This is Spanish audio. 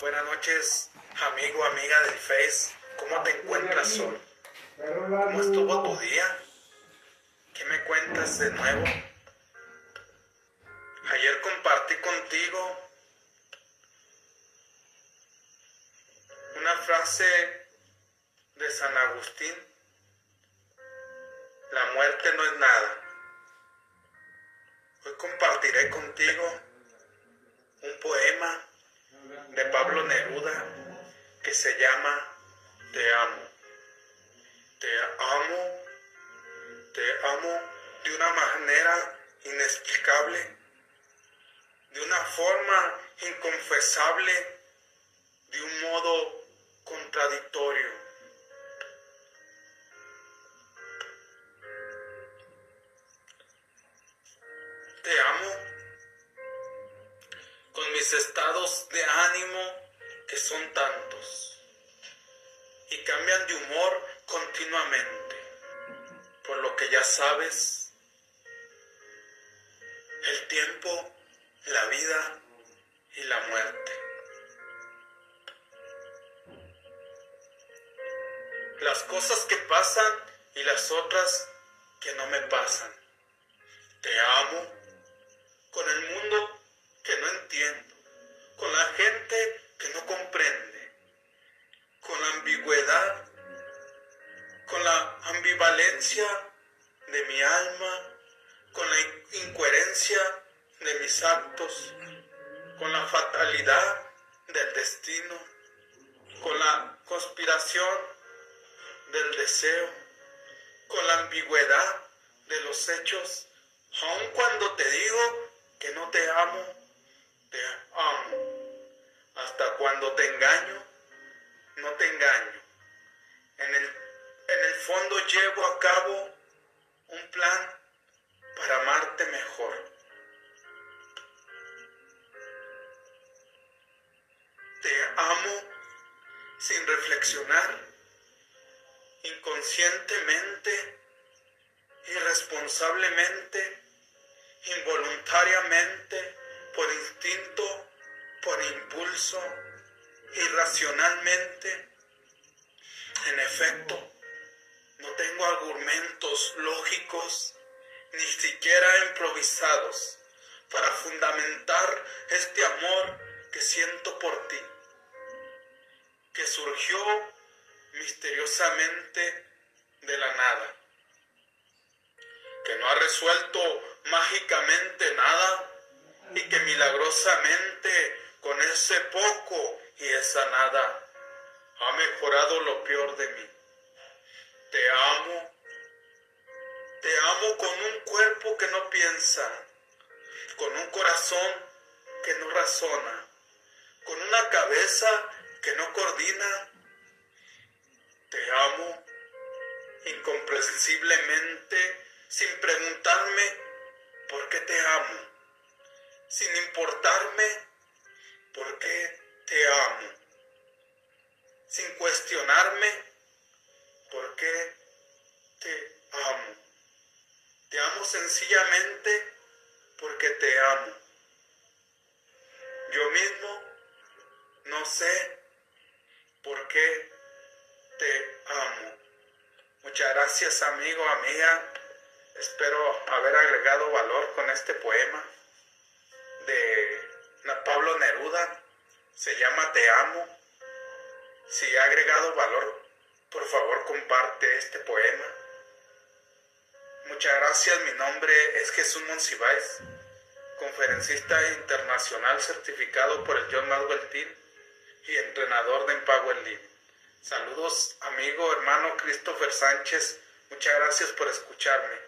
Buenas noches, amigo, amiga del Face. ¿Cómo te encuentras hoy? ¿Cómo estuvo tu día? ¿Qué me cuentas de nuevo? Ayer compartí contigo una frase de San Agustín. La muerte no es nada. Hoy compartiré contigo inexplicable, de una forma inconfesable, de un modo contradictorio. Te amo con mis estados de ánimo que son tantos y cambian de humor continuamente, por lo que ya sabes, el tiempo, la vida y la muerte. Las cosas que pasan y las otras que no me pasan. Te amo con el mundo que no entiendo, con la gente que no comprende, con la ambigüedad, con la ambivalencia de mi alma, con la incoherencia de mis actos, con la fatalidad del destino, con la conspiración del deseo, con la ambigüedad de los hechos, aun cuando te digo que no te amo, te amo. Hasta cuando te engaño, no te engaño. En el, en el fondo llevo a cabo un plan inconscientemente, irresponsablemente, involuntariamente por instinto, por impulso, irracionalmente. En efecto, no tengo argumentos lógicos, ni siquiera improvisados, para fundamentar este amor de la nada, que no ha resuelto mágicamente nada, y que milagrosamente con ese poco y esa nada ha mejorado lo peor de mí. Te amo, te amo con un cuerpo que no piensa, con un corazón que no razona, con una cabeza que no coordina. Incomprensiblemente sin preguntarme por qué te amo sin importarme por qué te amo, sin cuestionarme por qué te amo. Te amo sencillamente porque te amo. Yo mismo no sé por qué te amo. Muchas gracias amigo, amiga. Espero haber agregado valor con este poema de Pablo Neruda, se llama Te amo. Si ha agregado valor, por favor comparte este poema. Muchas gracias, mi nombre es Jesús Monsiváis, conferencista internacional certificado por el John Maxwell Team y entrenador de Empower Living. Saludos, amigo, hermano Christopher Sánchez. Muchas gracias por escucharme.